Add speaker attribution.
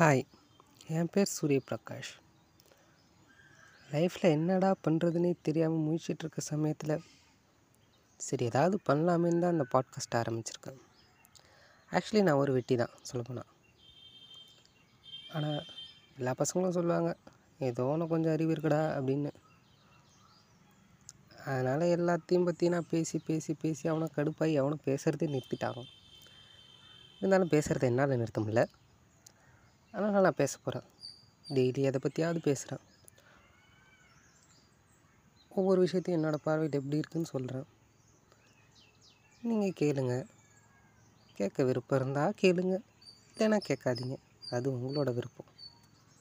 Speaker 1: Hi என் பேர் சூரிய பிரகாஷ் லைஃப்பில் என்னடா பண்ணுறதுனே தெரியாமல் முழிச்சிட்டு சமயத்தில் சரி ஏதாவது பண்ணலாமேன்னு தான் இந்த பாட்காஸ்ட் ஆரம்பிச்சிருக்கேன். ஆக்சுவலி நான் ஒரு வெட்டி தான் சொல்லப்போனால் ஆனால் எல்லா பசங்களும் சொல்லுவாங்க ஏதோ ஒன்று கொஞ்சம் அறிவு இருக்குடா அப்படின்னு. அதனால் எல்லாத்தையும் பற்றி நான் பேசி பேசி பேசி அவனை கடுப்பாகி அவனை பேசுகிறதே நிறுத்திட்டாங்க. இருந்தாலும் பேசுகிறத என்னால் நிறுத்த முடியல. அதனால் நான் பேச போகிறேன். டெய்லி எதை பற்றியாவது பேசுகிறேன். ஒவ்வொரு விஷயத்தையும் என்னோடய பார்வையில் எப்படி இருக்குன்னு சொல்கிறேன். நீங்கள் கேளுங்க. கேட்க விருப்பம் இருந்தால் கேளுங்க. இல்லைன்னா கேட்காதீங்க. அது உங்களோட விருப்பம்.